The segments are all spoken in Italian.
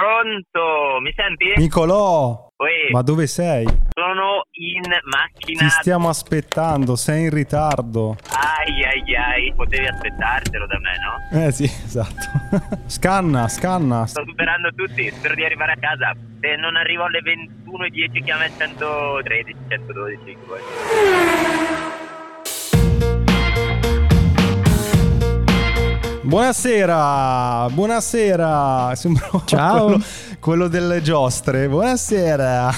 Pronto, mi senti? Nicolò, Ui, ma dove sei? sono in macchina. Ti stiamo aspettando, sei in ritardo. Ai ai ai, potevi aspettartelo da me, no? Eh sì, esatto. scanna, scanna. Sto superando tutti, spero di arrivare a casa. Se non arrivo alle 21.10 chiama il 113, 112. poi. Buonasera, buonasera. Sembra Ciao. Quello, quello delle giostre. Buonasera.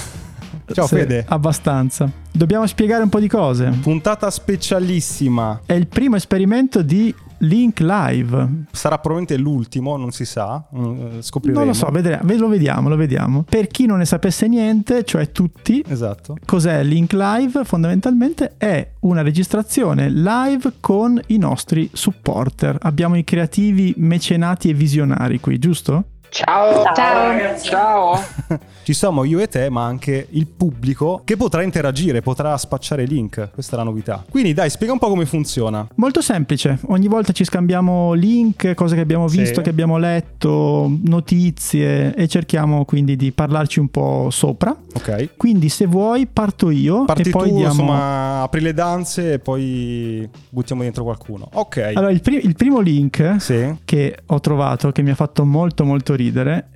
Ciao Sì, Fede. Abbastanza. Dobbiamo spiegare un po' di cose. Puntata specialissima. È il primo esperimento di Link Live. Sarà probabilmente l'ultimo, non si sa. Mm, Scopriremo. Non lo so, vedremo, ve- lo vediamo, lo vediamo. Per chi non ne sapesse niente, cioè tutti, Esatto. cos'è Link Live? Fondamentalmente è una registrazione live con i nostri supporter. Abbiamo i creativi, mecenati e visionari qui, giusto? Ciao. Ciao. ragazzi. Ciao. Ci siamo io e te, ma anche il pubblico che potrà interagire, potrà spacciare link. Questa è la novità. Quindi dai, spiega un po' come funziona. Molto semplice, ogni volta ci scambiamo link, cose che abbiamo Sì. visto, che abbiamo letto, notizie e cerchiamo quindi di parlarci un po' sopra. Ok. Quindi se vuoi parto io Parti e poi tu, diamo... insomma, apri le danze e poi buttiamo dentro qualcuno. Ok. Allora, il, pri- il primo link Sì. che ho trovato, che mi ha fatto molto molto ridere,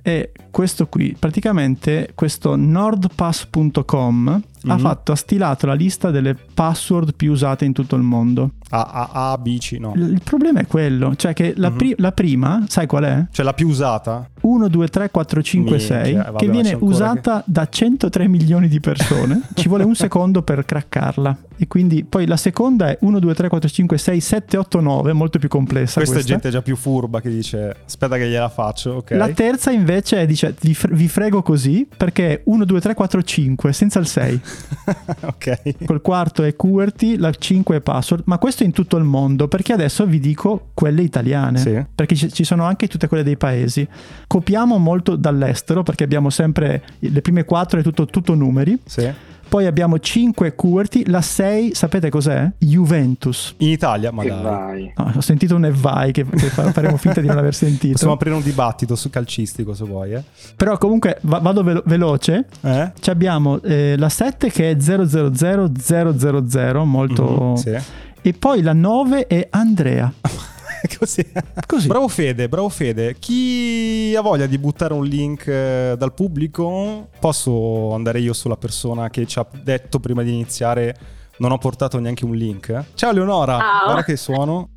è questo qui. Praticamente questo nordpass.com ha Mhm. fatto, ha stilato la lista delle password più usate in tutto il mondo. A, A, A, B, C, no. L- il problema è quello, cioè che la, Mhm. pri- la prima, sai qual è? Cioè la più usata? 1, 2, 3, 4, 5, Minchia, 6, vabbè, che viene usata da 103 milioni di persone. Ci vuole un secondo per craccarla. E quindi poi la seconda è 1, 2, 3, 4, 5, 6, 7, 8, 9, molto più complessa. Questa, Questa, è gente già più furba che dice aspetta che gliela faccio, ok? La terza invece è, dice, vi, fr- vi frego così perché è 1, 2, 3, 4, 5, senza il 6. ok. Col quarto è QWERTY, la 5 è password, ma questo in tutto il mondo, perché adesso vi dico quelle italiane, Sì. perché ci, sono anche tutte quelle dei paesi. Copiamo molto dall'estero, perché abbiamo sempre le prime 4 è tutto, tutto numeri, Sì. Poi abbiamo 5 QWERTY, la 6 sapete cos'è? Juventus. In Italia, ma dai. vai. No, ho sentito un e vai che, che fa- faremo finta di non aver sentito. Possiamo aprire un dibattito su calcistico se vuoi, eh? Però comunque va- vado velo- veloce. Eh? Ci abbiamo eh, la 7 che è 000000, molto... Mhm, sì. E poi la 9 è Andrea. Così. Così. Bravo Fede, bravo Fede. Chi ha voglia di buttare un link eh, dal pubblico, posso andare io sulla persona che ci ha detto prima di iniziare non ho portato neanche un link. Ciao Leonora, Ciao. guarda che suono.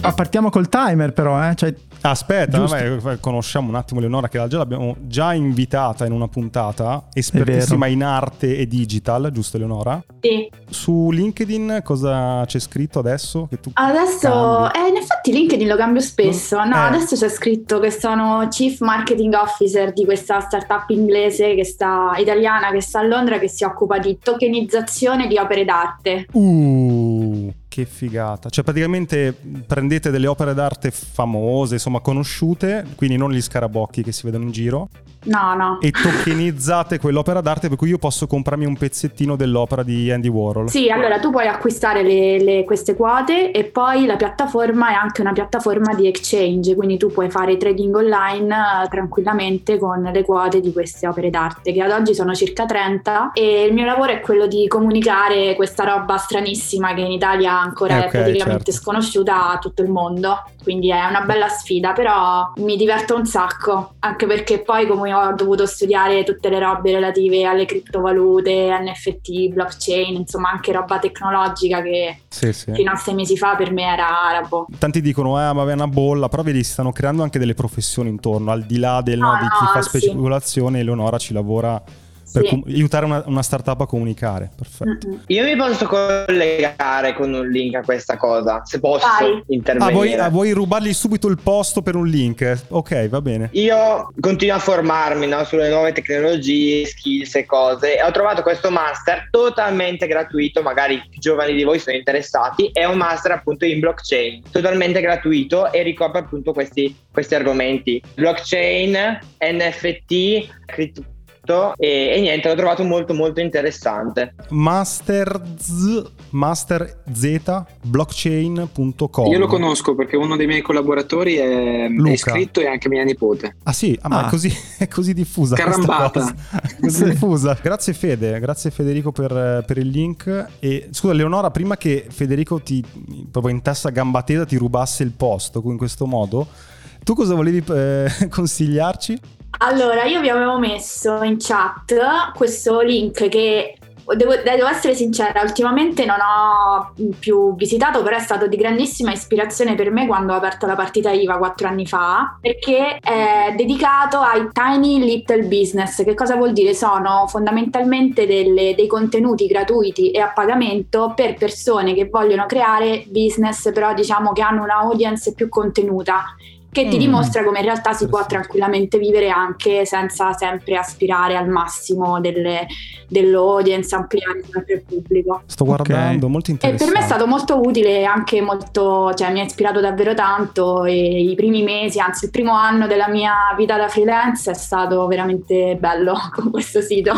Ah, partiamo col timer però, eh? Cioè, Aspetta, vabbè, conosciamo un attimo Leonora che già l'abbiamo già invitata in una puntata, espertissima in arte e digital, giusto Leonora? Sì. Su LinkedIn cosa c'è scritto adesso? Che tu Adesso, eh, in effetti LinkedIn lo cambio spesso. No, Eh. adesso c'è scritto che sono Chief Marketing Officer di questa startup inglese che sta, italiana che sta a Londra che si occupa di tokenizzazione di opere d'arte. Uh, che figata. Cioè, praticamente prendete delle opere d'arte famose, insomma, conosciute, quindi non gli scarabocchi che si vedono in giro, No, no. e tokenizzate quell'opera d'arte per cui io posso comprarmi un pezzettino dell'opera di Andy Warhol. Sì, allora tu puoi acquistare le- le- queste quote e poi la piattaforma è anche una piattaforma di exchange, quindi tu puoi fare trading online eh, tranquillamente con le quote di queste opere d'arte, che ad oggi sono circa 30 e il mio lavoro è quello di comunicare questa roba stranissima che in Italia ancora Eh, è ok, praticamente certo. sconosciuta a tutto il mondo, quindi è una bella sfida, però mi diverto un sacco, anche perché poi come ho dovuto studiare tutte le robe relative alle criptovalute, NFT, blockchain, insomma anche roba tecnologica che Sì, sì. fino a sei mesi fa per me era arabo. Tanti dicono, eh, ma è una bolla, però vedi, si stanno creando anche delle professioni intorno, al di là del, no, No, di chi fa sì. speculazione, Eleonora ci lavora per Sì. com- aiutare una, una startup a comunicare. Perfetto. Io mi posso collegare con un link a questa cosa, se posso Vai. Ah, intervenire. vuoi, ah, vuoi rubargli subito il posto per un link? Ok, va bene. Io continuo a formarmi no, sulle nuove tecnologie, skills e cose e ho trovato questo master totalmente gratuito, magari i giovani di voi sono interessati, è un master appunto in blockchain, totalmente gratuito e ricopre appunto questi, questi argomenti. Blockchain, NFT, crypto- esatto. E, e niente, l'ho trovato molto molto interessante. Master Z, Master Z blockchain.com. Io lo conosco perché uno dei miei collaboratori è, Luca. è iscritto e anche mia nipote. Ah sì, ah, ma Ah. È, così, è così diffusa. Carambata. così diffusa. Grazie Fede, grazie Federico per, per il link. E scusa Leonora, prima che Federico ti proprio in testa a gamba tesa ti rubasse il posto in questo modo, tu cosa volevi eh, consigliarci? Allora, io vi avevo messo in chat questo link che devo, devo essere sincera, ultimamente non ho più visitato, però è stato di grandissima ispirazione per me quando ho aperto la partita IVA quattro anni fa, perché è dedicato ai tiny little business. Che cosa vuol dire? Sono fondamentalmente delle- dei contenuti gratuiti e a pagamento per persone che vogliono creare business, però diciamo che hanno una audience più contenuta che ti Mm. dimostra come in realtà si può tranquillamente vivere anche senza sempre aspirare al massimo delle- dell'audience, ampliare sempre il pubblico. Sto guardando, molto E interessante. per me è stato molto utile e anche molto, cioè mi ha ispirato davvero tanto e i primi mesi, anzi il primo anno della mia vita da freelance è stato veramente bello con questo sito.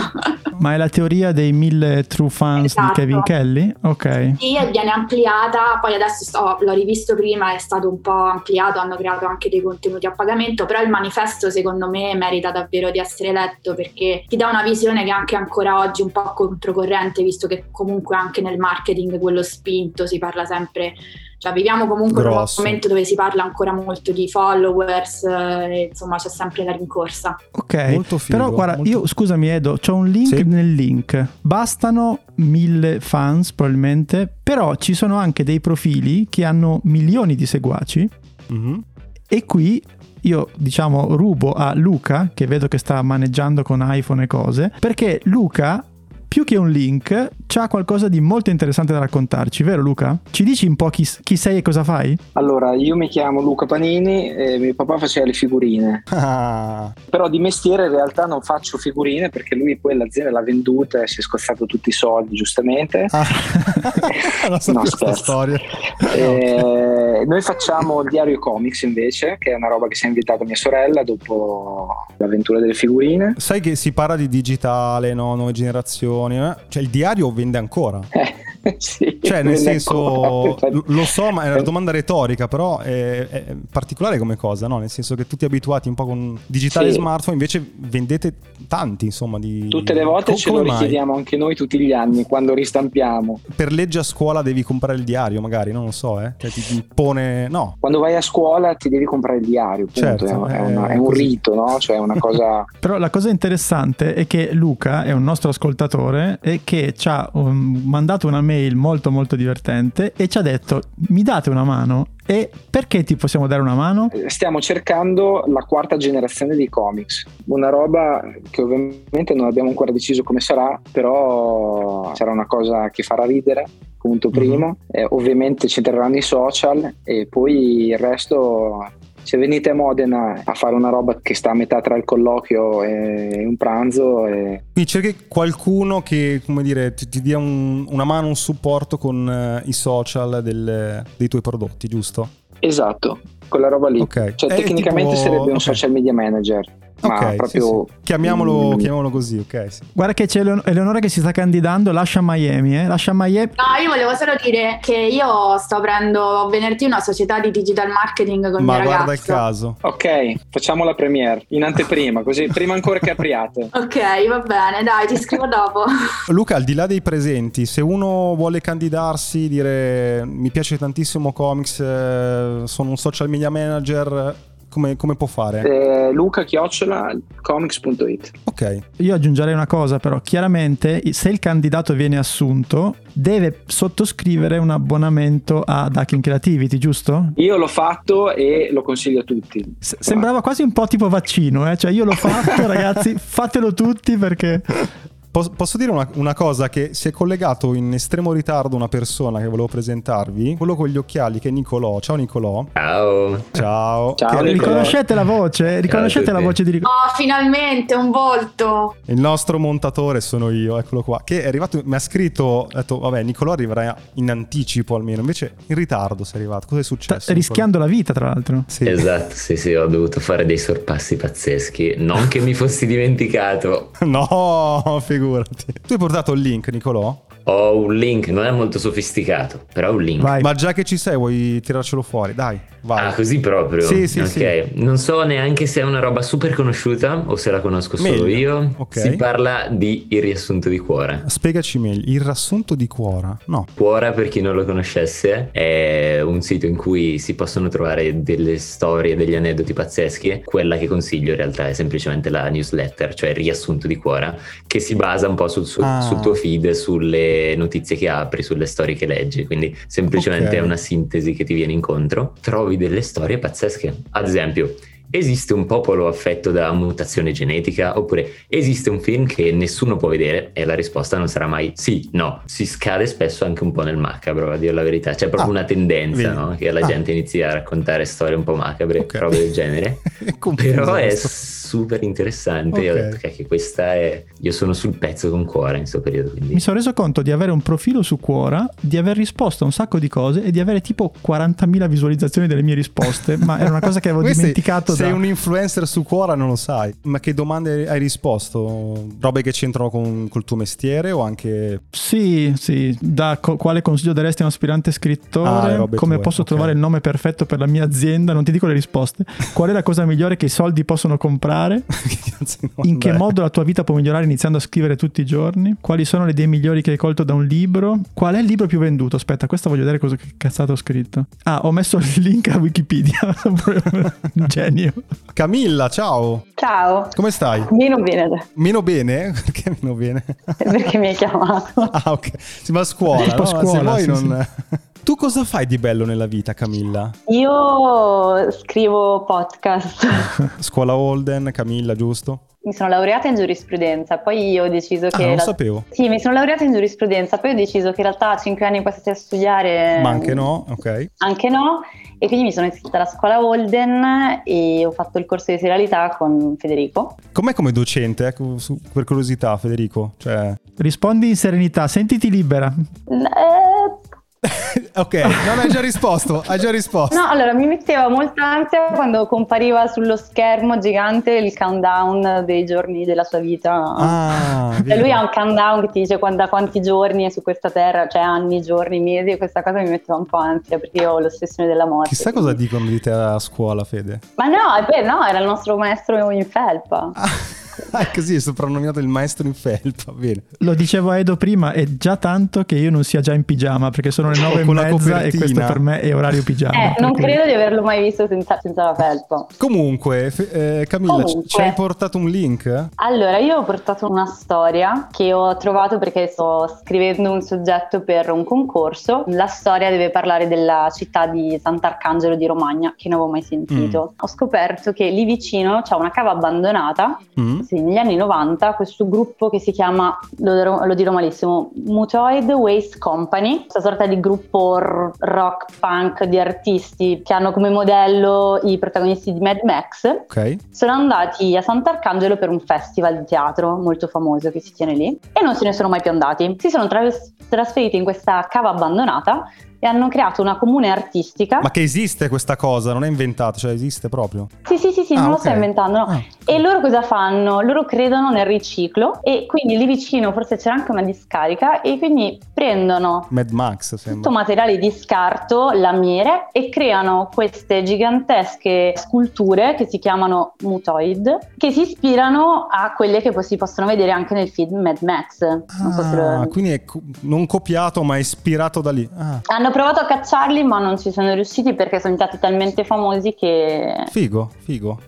Ma è la teoria dei mille true fans Esatto. di Kevin Kelly? Ok. Sì, e viene ampliata, poi adesso sto- l'ho rivisto prima, è stato un po' ampliato, hanno creato anche dei contenuti a pagamento, però il manifesto secondo me merita davvero di essere letto perché ti dà una visione che anche ancora oggi un po' controcorrente, visto che comunque anche nel marketing quello spinto si parla sempre, cioè viviamo comunque in un Grosso. momento dove si parla ancora molto di followers, eh, e insomma c'è sempre la rincorsa. Ok. Molto figo, Però guarda, molto- io scusami Edo, c'ho un link Sì. nel link. Bastano mille fans probabilmente, però ci sono anche dei profili che hanno milioni di seguaci Mhm. E qui io diciamo rubo a Luca, che vedo che sta maneggiando con iPhone e cose, perché Luca più che un link c'ha qualcosa di molto interessante da raccontarci, vero Luca? Ci dici un po' chi, chi sei e cosa fai? Allora, io mi chiamo Luca Panini e mio papà faceva le figurine, Ah, però di mestiere in realtà non faccio figurine perché lui poi l'azienda l'ha venduta e si è scozzato tutti i soldi, giustamente. ah. non so No, storia. Eh, noi facciamo il diario comics invece, che è una roba che si è invitata mia sorella dopo l'avventura delle figurine. Sai che si parla di digitale, no? nuove generazioni, eh? cioè il diario vende ancora. Eh, sì, Cioè, nel senso, lo- so, ma è una domanda retorica, però è, è particolare come cosa, no? Nel senso che tutti abituati un po' con digitale e Sì. smartphone, invece vendete tanti, insomma, di... Tutte le volte ce lo come mai? richiediamo anche noi tutti gli anni quando ristampiamo. Per legge a scuola devi comprare il diario, magari, non lo so, eh? Cioè, ti impone... No. Quando vai a scuola ti devi comprare il diario, punto. Certo, è, eh, una- è un rito, no? Cioè è una cosa... Però la cosa interessante è che Luca è un nostro ascoltatore e che ci ha um, mandato una mail molto molto divertente e ci ha detto mi date una mano e perché ti possiamo dare una mano? Stiamo cercando la quarta generazione di comics, una roba che ovviamente non abbiamo ancora deciso come sarà, però sarà una cosa che farà ridere, punto Mhm. primo. Eh, ovviamente c'entreranno i social e poi il resto... Se venite a Modena a fare una roba che sta a metà tra il colloquio e un pranzo, e Quindi cerchi qualcuno che, come dire, ti, ti dia un- una mano, un supporto con eh, i social del- dei tuoi prodotti, giusto? esatto, quella roba lì. Ok. Cioè, È tecnicamente tipo- sarebbe un ok. social media manager, ma Ok, sì, proprio sì. Chiamiamolo, Mm. chiamiamolo così, ok. Sì. Guarda che c'è Eleon- Eleonora che si sta candidando, lascia Miami, eh? lascia Miami. No, io volevo solo dire che io sto aprendo venerdì una società di digital marketing con Ma mio guarda il caso. Ok, facciamo la premiere in anteprima, così prima ancora che apriate. Ok, va bene, dai, ti scrivo dopo. Luca, al di là dei presenti, se uno vuole candidarsi, dire mi piace tantissimo comics, eh, sono un social media manager, come, come può fare? Eh, Luca chiocciola comics.it. Ok, Io aggiungerei una cosa però, chiaramente se il candidato viene assunto deve sottoscrivere un abbonamento ad Hacking Creativity, giusto? Io l'ho fatto e lo consiglio a tutti. S- sembrava quasi un po' tipo vaccino, eh? cioè io l'ho fatto ragazzi, fatelo tutti perché... Pos- posso dire una, una cosa che si è collegato in estremo ritardo una persona che volevo presentarvi, quello con gli occhiali che è Nicolò. Ciao Nicolò. Ciao. Ciao. Ciao, Nicolò. Riconoscete la voce? Riconoscete la voce di Rico? Oh, finalmente un volto! Il nostro montatore sono io, eccolo qua. Che è arrivato, mi ha scritto, ha detto, vabbè, Nicolò arriverà in anticipo almeno. Invece in ritardo sei arrivato. Cosa è Sta successo? rischiando la vita, tra l'altro. Nicolò? Sì. Esatto, sì, sì, ho dovuto fare dei sorpassi pazzeschi. Non che mi fossi dimenticato. No, figurati. Tu hai portato il link, Nicolò? Ho un link, non è molto sofisticato, però è un link. Vai. Ma già che ci sei, vuoi tirarcelo fuori? Dai, vai. Ah, così proprio? Sì, sì, ok. sì. Non so neanche se è una roba super conosciuta o se la conosco solo Meglio. io. Ok. Si parla di Il riassunto di Cuora. Spiegaci meglio. Il riassunto di Quora? No. Quora, per chi non lo conoscesse, è un sito in cui si possono trovare delle storie, degli aneddoti pazzeschi. Quella che consiglio in realtà è semplicemente la newsletter, cioè il riassunto di Quora, che si basa un po' sul, suo- Ah. sul tuo feed, sulle notizie che apri, sulle storie che leggi. Quindi semplicemente Ok. è una sintesi che ti viene incontro. Trovi delle storie pazzesche. Ad esempio, Esiste un popolo affetto da mutazione genetica oppure esiste un film che nessuno può vedere e la risposta non sarà mai sì, no. Si scade spesso anche un po' nel macabro, a dire la verità. C'è proprio Ah, una tendenza no? che la Ah. gente inizi a raccontare storie un po' macabre, Ok. robe del genere. Però è super interessante. Io ho detto che questa è. Io sono sul pezzo con cuore in questo periodo. Quindi... Mi sono reso conto di avere un profilo su Quora, di aver risposto a un sacco di cose e di avere tipo 40.000 visualizzazioni delle mie risposte, ma era una cosa che avevo dimenticato sei da... un influencer su Quora non lo sai. Ma che domande hai risposto? Robe che c'entrano con col tuo mestiere o anche Sì, sì, da co- quale consiglio daresti a un aspirante Ah, scrittore? robe Come tue, posso ok. trovare il nome perfetto per la mia azienda? Non ti dico le risposte. Qual è la cosa migliore che i soldi possono comprare? In che modo la tua vita può migliorare iniziando a scrivere tutti i giorni? Quali sono le idee migliori che hai colto da un libro? Qual è il libro più venduto? Aspetta, questo voglio vedere cosa che cazzato ho scritto. Ah, ho messo il link a Wikipedia. Genio. Camilla, ciao. Ciao, Come stai? meno bene Meno bene? Perché meno bene? perché mi hai chiamato. Ah, ok. Si va a scuola, Tipo no? a scuola, Se vuoi sì, non... Tu cosa fai di bello nella vita, Camilla? Io scrivo podcast, Scuola Holden, Camilla, giusto? Mi sono laureata in giurisprudenza, poi ho deciso Ah, che... non la- sapevo. Sì, mi sono laureata in giurisprudenza, poi ho deciso che in realtà a 5 anni passati a studiare... Ma anche no, ok. Anche no, e quindi mi sono iscritta alla scuola Holden e ho fatto il corso di serialità con Federico. Com'è come docente, ecco, su- per curiosità, Federico? Cioè... Rispondi in serenità, sentiti libera. Eh, ok, non hai già risposto, hai già risposto. No, allora mi metteva molta ansia quando compariva sullo schermo gigante il countdown dei giorni della sua vita. Ah, Cioè, lui ha un countdown che ti dice da quanti giorni è su questa terra, cioè anni, giorni, mesi, e questa cosa mi metteva un po' ansia perché io ho l'ossessione della morte. Chissà cosa dicono di te a scuola, Fede. Ma no, vero, no, era il nostro maestro in felpa. Ah, così, è soprannominato il maestro in felpa, bene. Lo dicevo a Edo prima, è già tanto che io non sia già in pigiama perché sono le nove e con la mezza e questo per me è orario pigiama. Eh, non per cui- credo di averlo mai visto senza, senza la felpa. Comunque, eh, Camilla, ci- Comunque. ci hai portato un link? Allora, io ho portato una storia che ho trovato perché sto scrivendo un soggetto per un concorso. La storia deve parlare della città di Sant'Arcangelo di Romagna, che non avevo mai sentito. Ho scoperto che lì vicino c'è una cava abbandonata. Mm? Sì, negli anni 90 questo gruppo che si chiama, lo dirò, lo dirò malissimo, Mutoid Waste Company, questa sorta di gruppo r- rock punk di artisti che hanno come modello i protagonisti di Mad Max Ok. sono andati a Sant'Arcangelo per un festival di teatro molto famoso che si tiene lì e non se ne sono mai più andati. Si sono traves- trasferiti in questa cava abbandonata e hanno creato una comune artistica. Ma che esiste questa cosa, non è inventata, cioè esiste proprio. Sì, sì, sì, sì, Ah, non lo ok. sto inventando. no. Ah. E loro cosa fanno? Loro credono nel riciclo e quindi lì vicino forse c'era anche una discarica e quindi prendono Mad Max, tutto materiale di scarto, lamiere e creano queste gigantesche sculture che si chiamano mutoid che si ispirano a quelle che poi si possono vedere anche nel film Mad Max. Non so se lo- Ah, quindi è co- non copiato ma ispirato da lì. Ah, Hanno provato a cacciarli ma non ci sono riusciti perché sono stati talmente famosi che... figo, figo.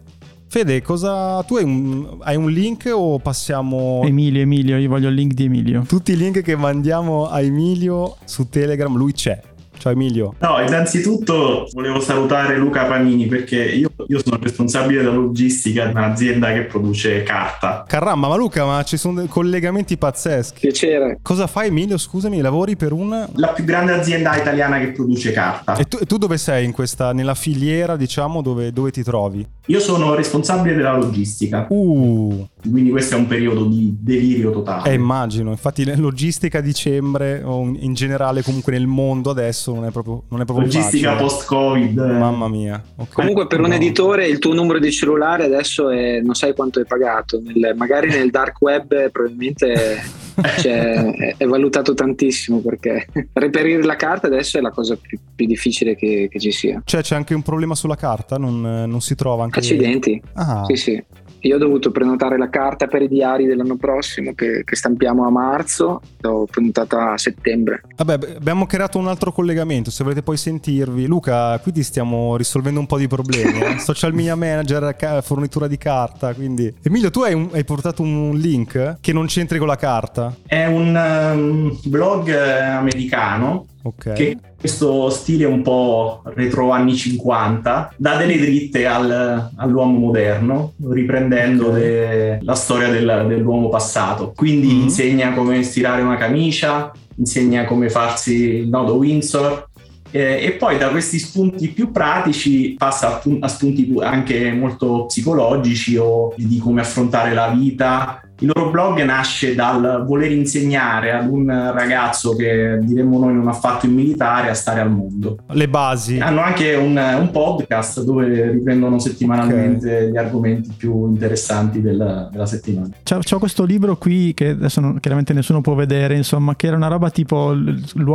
Fede, cosa tu hai un, hai un link o passiamo Emilio, Emilio, io voglio il link di Emilio. tutti i link che mandiamo a Emilio su Telegram, lui c'è. Ciao Emilio. No, innanzitutto volevo salutare Luca Panini perché io, io sono responsabile della logistica di un'azienda che produce carta. Caramba, ma Luca, ma ci sono dei collegamenti pazzeschi. Piacere. Cosa fai Emilio? Scusami, lavori per un... La più grande azienda italiana che produce carta. E tu, e tu dove sei in questa, nella filiera, diciamo, dove, dove ti trovi? Io sono responsabile della logistica. Uh, Quindi questo è un periodo di delirio totale. eh, immagino. Infatti la logistica a dicembre, o in generale comunque nel mondo adesso, non è proprio, non è proprio logistica facile. post-Covid. Mamma mia. ok. Comunque per un No. editore il tuo numero di cellulare adesso è, non sai quanto è pagato, Nel- magari nel dark web probabilmente cioè, è, è valutato tantissimo perché reperire la carta adesso è la cosa più, più difficile che, che ci sia. Cioè c'è anche un problema sulla carta? Non, non si trova anche... Accidenti. Ah, Sì, sì. Io ho dovuto prenotare la carta per i diari dell'anno prossimo che, che stampiamo a marzo, l'ho prenotata a settembre. Vabbè, abbiamo creato un altro collegamento, se volete poi sentirvi. Luca, qui ti stiamo risolvendo un po' di problemi. eh. Social media manager, fornitura di carta, quindi... Emilio, tu hai, un- hai portato un link che non c'entri con la carta? È un um, blog eh, americano Ok. che questo stile un po' retro anni 50 dà delle dritte al- all'uomo moderno riprendendo Ok. le- la storia del- dell'uomo passato quindi Mhm. insegna come stirare una camicia insegna come farsi il nodo Windsor eh, e poi da questi spunti più pratici passa a, pu- a spunti pu- anche molto psicologici o di come affrontare la vita il loro blog nasce dal voler insegnare ad un ragazzo che diremmo noi non ha fatto il militare a stare al mondo. Le basi. Hanno anche un, un podcast dove riprendono settimanalmente gli argomenti più interessanti del- della settimana. C'ho, c'ho questo libro qui che adesso non- chiaramente nessuno può vedere, insomma, che era una roba tipo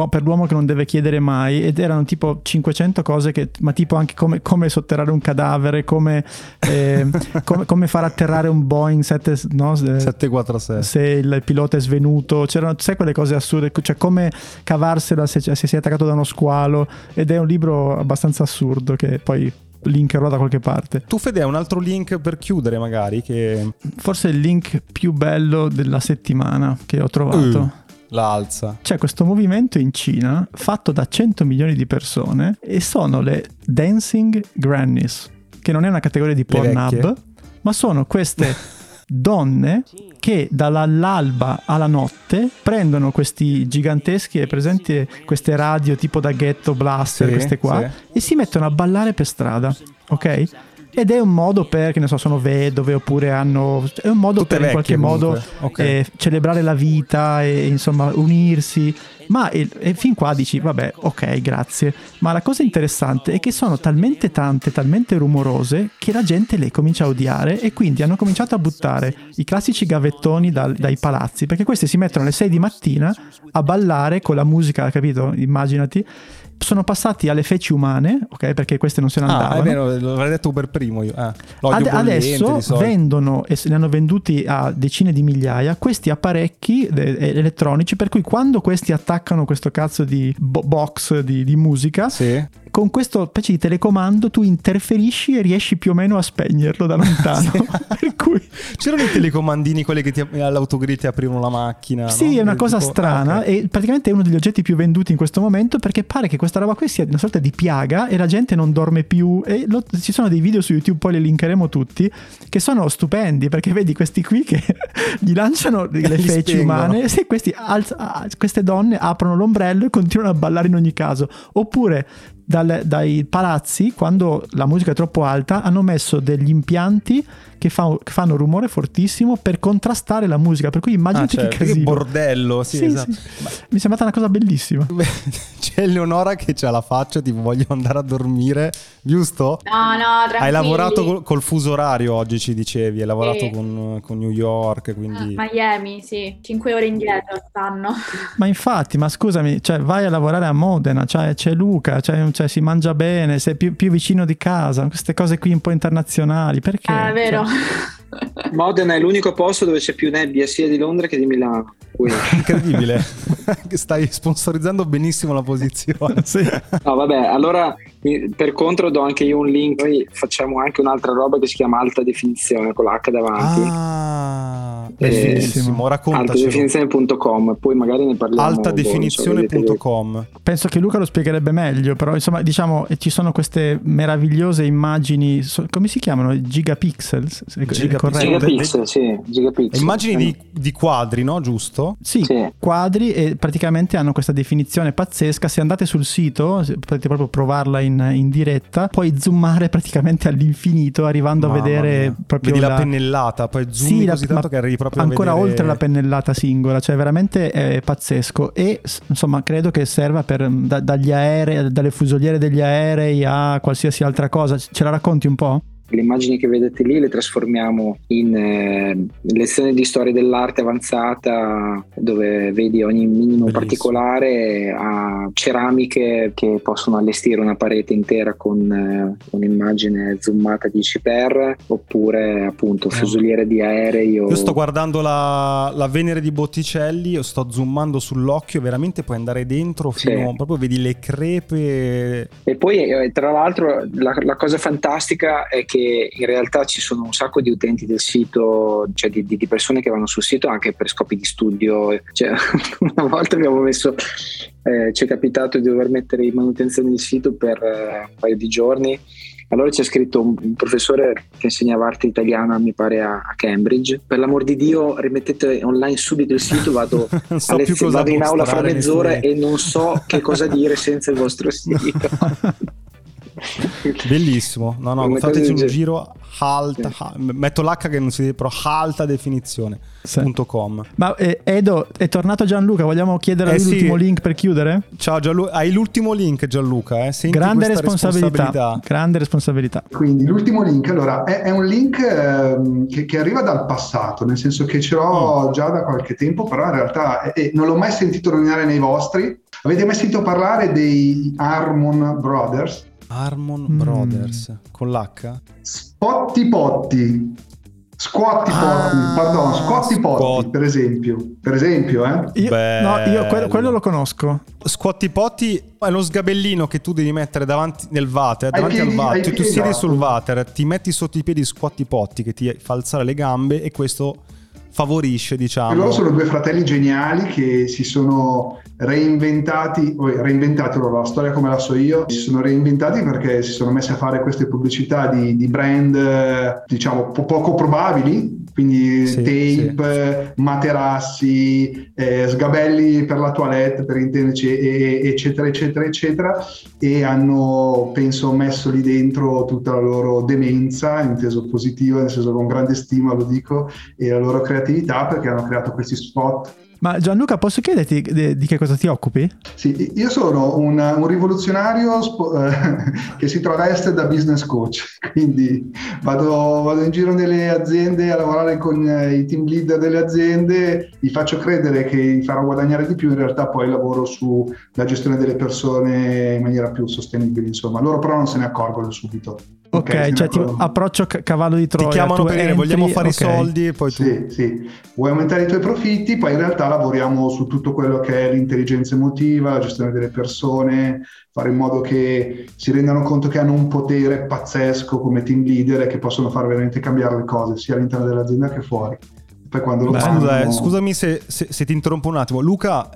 per l'uomo che non deve chiedere mai ed erano tipo 500 cose che, ma tipo anche come, come sotterrare un cadavere, come, eh, come, come far atterrare un Boeing 7, no, eh, 747. se il pilota è svenuto, c'erano sai quelle cose assurde, cioè come cavarsela se, se si è attaccato da uno squalo ed è un libro abbastanza assurdo che poi linkerò da qualche parte. Tu Fede hai un altro link per chiudere magari che Forse il link più bello della settimana che ho trovato. Uh. la alza. C'è questo movimento in Cina fatto da 100 milioni di persone e sono le Dancing Grannies, che non è una categoria di Pornhub, ma sono queste donne che dall'alba alla notte prendono questi giganteschi, è presente queste radio tipo da ghetto blaster, Sì, queste qua, sì. e si mettono a ballare per strada, ok? Ed è un modo per, che ne so, sono vedove oppure hanno... È un modo Tutte per in qualche vecchie, modo comunque. Ok. eh, celebrare la vita e insomma unirsi. Ma e, e fin qua dici, vabbè, ok, grazie. Ma la cosa interessante è che sono talmente tante, talmente rumorose che la gente le comincia a odiare e quindi hanno cominciato a buttare i classici gavettoni dal- dai palazzi, perché questi si mettono alle 6 di mattina a ballare con la musica, capito? Immaginati. Sono passati alle feci umane, ok? Perché queste non se ne Ah, andavano. è vero, l'avrei detto per primo io. L'olio Ad- adesso vendono e se ne hanno venduti a decine di migliaia questi apparecchi elettronici per cui quando questi attaccano questo cazzo di bo- box di, di musica Sì. Con questo specie di telecomando tu interferisci e riesci più o meno a spegnerlo da lontano per cui C'erano i telecomandini, quelli che ti, all'autogrill ti aprivano la macchina. sì, no? è una cosa tipo- strana ah, ok. e praticamente è uno degli oggetti più venduti in questo momento perché pare che questa roba qui sia una sorta di piaga e la gente non dorme più e lo- ci sono dei video su YouTube, poi li linkeremo tutti, che sono stupendi perché vedi questi qui che gli lanciano le feci umane sì, questi alz- ah, queste donne aprono l'ombrello e continuano a ballare in ogni caso. Oppure dal- dai palazzi, quando la musica è troppo alta, hanno messo degli impianti che, fa- che fanno rumore fortissimo per contrastare la musica. Per cui Ah, immaginati cioè, che che casino. bordello, sì, Sì, esatto. sì. Mi è sembrata una cosa bellissima. C'è Eleonora che c'ha la faccia, tipo voglio andare a dormire, giusto? No, no, tranquilli. Hai lavorato col, col fuso orario oggi, ci dicevi, hai lavorato Sì. con, con New York, quindi... Ah, Miami, sì, 5 ore indietro stanno. Ma infatti, ma scusami, cioè, vai a lavorare a Modena, cioè, c'è Luca, cioè, cioè, si mangia bene, sei più, più vicino di casa, queste cose qui un po' internazionali, perché? Ah, è vero. Modena è l'unico posto dove c'è più nebbia sia di Londra che di Milano. Quindi, Incredibile. che stai sponsorizzando benissimo la posizione. Sì. No, vabbè, allora per contro do anche io un link. Noi facciamo anche un'altra roba che si chiama alta definizione con l'H davanti. Ah, Eh, bellissimo. Altadefinizione.com, poi magari ne parliamo. boh, Altadefinizione.com Penso che Luca lo spiegherebbe meglio, però insomma diciamo ci sono queste meravigliose immagini, come si chiamano? Gigapixel? Se- se- Gigapixel. sì, Gigapixel. Immagini di, di quadri, no? Giusto? Sì, Sì. quadri e praticamente hanno questa definizione pazzesca. Se andate sul sito, potete proprio provarla in, in diretta, puoi zoomare praticamente all'infinito, arrivando Mamma a vedere mia. proprio Vedi la, la pennellata, poi zoomi Sì, la- così tanto ma che arrivi proprio ancora a vedere... oltre la pennellata singola, cioè veramente è pazzesco e insomma credo che serva per, da- dagli aerei, dalle fusoliere degli aerei a qualsiasi altra cosa. Ce la racconti un po'? Le immagini che vedete lì le trasformiamo in eh, lezioni di storia dell'arte avanzata dove vedi ogni minimo Bellissimo. particolare a ceramiche che possono allestire una parete intera con eh, un'immagine zoomata 10x oppure appunto fusoliere di aerei Io sto guardando la, la Venere di Botticelli, io sto zoomando sull'occhio, veramente puoi andare dentro fino Sì. proprio vedi le crepe. E poi, eh, tra l'altro, la, la cosa fantastica è che in realtà ci sono un sacco di utenti del sito, cioè di, di- persone che vanno sul sito anche per scopi di studio. Cioè, una volta abbiamo messo, eh, ci è capitato di dover mettere in manutenzione il sito per eh, un paio di giorni. Allora c'è scritto un, professore che insegnava arte italiana, mi pare a, Cambridge. Per l'amor di Dio, rimettete online subito il sito, vado so cosa vado in aula fra mezz'ora e non so che cosa dire senza il vostro sito. Bellissimo. No, no, Come fateci un giro alta, Sì. metto l'H che non si dice, però alta definizione. Sì. punto com. Ma eh, Edo, è tornato Gianluca, vogliamo chiedere Eh lui sì. l'ultimo link per chiudere? Ciao Gianluca, hai l'ultimo link Gianluca, eh? Senti grande responsabilità, responsabilità. grande responsabilità. Quindi l'ultimo link, allora, è, è un link ehm, che, che arriva dal passato, nel senso che ce l'ho già da qualche tempo, però in realtà eh, eh, non l'ho mai sentito nominare nei vostri. Avete mai sentito parlare dei Harmon Brothers? Harmon Mm. Brothers con l'H? Spotti Potti. Squatti Ah, Potti, pardon, Squatti Potti, Squat- per esempio. Per esempio, eh? Io, no, io quello, quello lo conosco. Squatti Potti è lo sgabellino che tu devi mettere davanti nel water, davanti piedi- al water. Tu, tu piedi, siedi esatto. sul water, ti metti sotto i piedi Squatti Potti che ti fa alzare le gambe e questo favorisce, E diciamo. loro sono due fratelli geniali che si sono reinventati, reinventati loro, la storia come la so io, si sono reinventati perché si sono messi a fare queste pubblicità di, di brand, eh, diciamo, po- poco probabili, quindi Sì, tape, materassi, eh, sgabelli per la toilette, per intenderci, eccetera, eccetera, eccetera, e hanno, penso, messo lì dentro tutta la loro demenza, inteso positivo, nel senso con grande stima lo dico, e la loro creatività perché hanno creato questi spot. Ma Gianluca, posso chiederti di, che cosa ti occupi? Sì, io sono un, un rivoluzionario spo- eh, che si traveste da business coach, quindi vado, vado in giro nelle aziende a lavorare con eh, i team leader delle aziende, gli faccio credere che li farò guadagnare di più, in realtà poi lavoro sulla gestione delle persone in maniera più sostenibile, insomma, loro però non se ne accorgono subito. Ok, ne cioè ti approccio ca- cavallo di Ti Troia. chiamano tu per dire vogliamo fare ok. i soldi e poi tu... Sì, sì. Vuoi aumentare i tuoi profitti, poi in realtà lavoriamo su tutto quello che è l'intelligenza emotiva, la gestione delle persone, fare in modo che si rendano conto che hanno un potere pazzesco come team leader e che possono far veramente cambiare le cose, sia all'interno dell'azienda che fuori. Poi quando lo Beh, fanno... Scusa, eh, scusami se, se- se ti interrompo un attimo. Luca,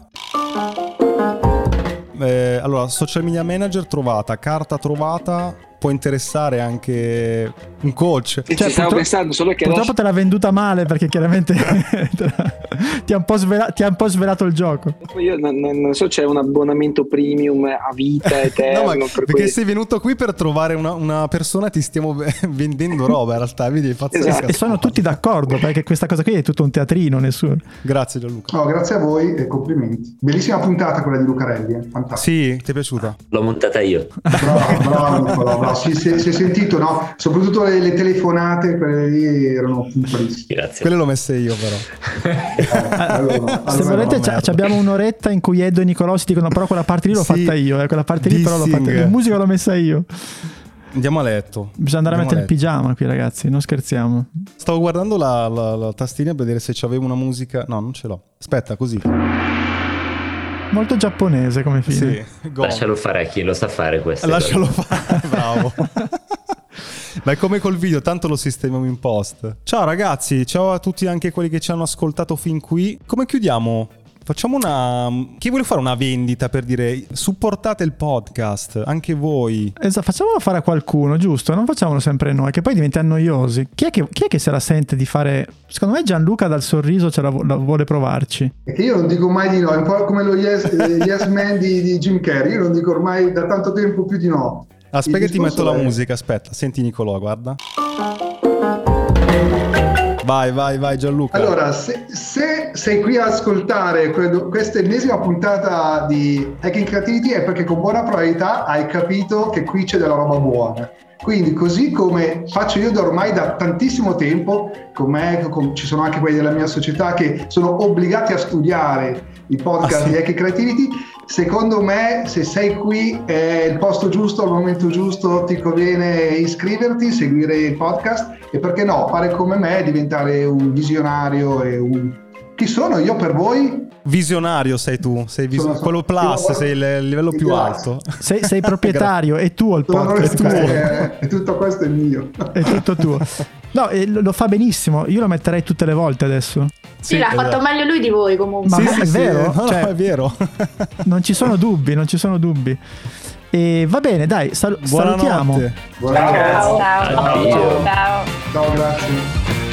eh, allora, social media manager trovata, carta trovata, può interessare anche un coach. Ci Cioè, stavo purtro- pensando solo che Purtroppo adesso te l'ha venduta male perché chiaramente ti ha un po' svela- ti ha un po' svelato il gioco. io non, non- so, c'è un abbonamento premium a vita eterno. No, ma per perché cui- sei venuto qui per trovare una, una persona ti stiamo ve- vendendo roba in realtà, vedi. Esatto. E sono tutti d'accordo perché questa cosa qui è tutto un teatrino, nessuno. Grazie Gianluca. No, grazie a voi e complimenti. Bellissima puntata quella di Lucarelli, eh? Sì, ti è piaciuta? L'ho montata io. Bravo, bravo, Nicolò, bravo. Sì, si, si è sentito, no? Soprattutto le, le telefonate, quelle lì erano puntualissime. Grazie. Quelle l'ho messe io però. Allora, Se allora volete, abbiamo un'oretta in cui Edo e Nicolò si dicono: Però quella parte lì l'ho Sì. fatta io, eh, quella parte lì però l'ho fatta io. La musica l'ho messa io. Andiamo a letto. Bisogna andare a Andiamo mettere il pigiama qui, ragazzi. Non scherziamo. Stavo guardando la, la, la tastina per vedere se c'avevo una musica. No, non ce l'ho. Aspetta, così. Molto giapponese come fine. Sì. Lascialo fare a chi lo sa fare questo. Lascialo fare, bravo. Ma è come col video, tanto lo sistemiamo in post. Ciao ragazzi, ciao a tutti anche quelli che ci hanno ascoltato fin qui. Come chiudiamo? Facciamo una... Chi vuole fare una vendita per dire supportate il podcast, anche voi. Esatto, facciamolo fare a qualcuno, giusto? Non facciamolo sempre noi, che poi diventiamo noiosi. Chi è che, chi è che se la sente di fare... Secondo me Gianluca dal sorriso ce la, la vuole provarci. Che io non dico mai di no, è un po' come lo yes, eh, yes man di, di Jim Carrey, io non dico ormai da tanto tempo più di no. Aspetta che ti metto discorso la è- musica, aspetta, senti Nicolò, guarda. Vai, vai, vai Gianluca. Allora, se, se sei qui a ascoltare credo, questa ennesima puntata di Hacking Creativity è perché con buona probabilità hai capito che qui c'è della roba buona. Quindi, così come faccio io da ormai da tantissimo tempo, con me con- ci sono anche quelli della mia società che sono obbligati a studiare i podcast Ah, sì? di Hacking Creativity, secondo me se sei qui è il posto giusto, al momento giusto, ti conviene iscriverti, seguire il podcast e perché no, fare come me, diventare un visionario e un... Chi sono io per voi? Visionario sei tu, sei vis- Sono- quello plus, sei il livello più alto. Sei, sei proprietario, è tuo il podcast, è, è tutto questo è mio. è tutto tuo. No, e lo fa benissimo, io lo metterei tutte le volte adesso. Sì, l'ha fatto esatto. meglio lui di voi comunque. Ma Sì, è sì, sì, vero? no, no, Cioè- è vero. Non ci sono dubbi, non ci sono dubbi. E va bene, dai, sal- salutiamo. Buonanotte. Buonanotte. Ciao. Addio. Ciao. Ciao, grazie.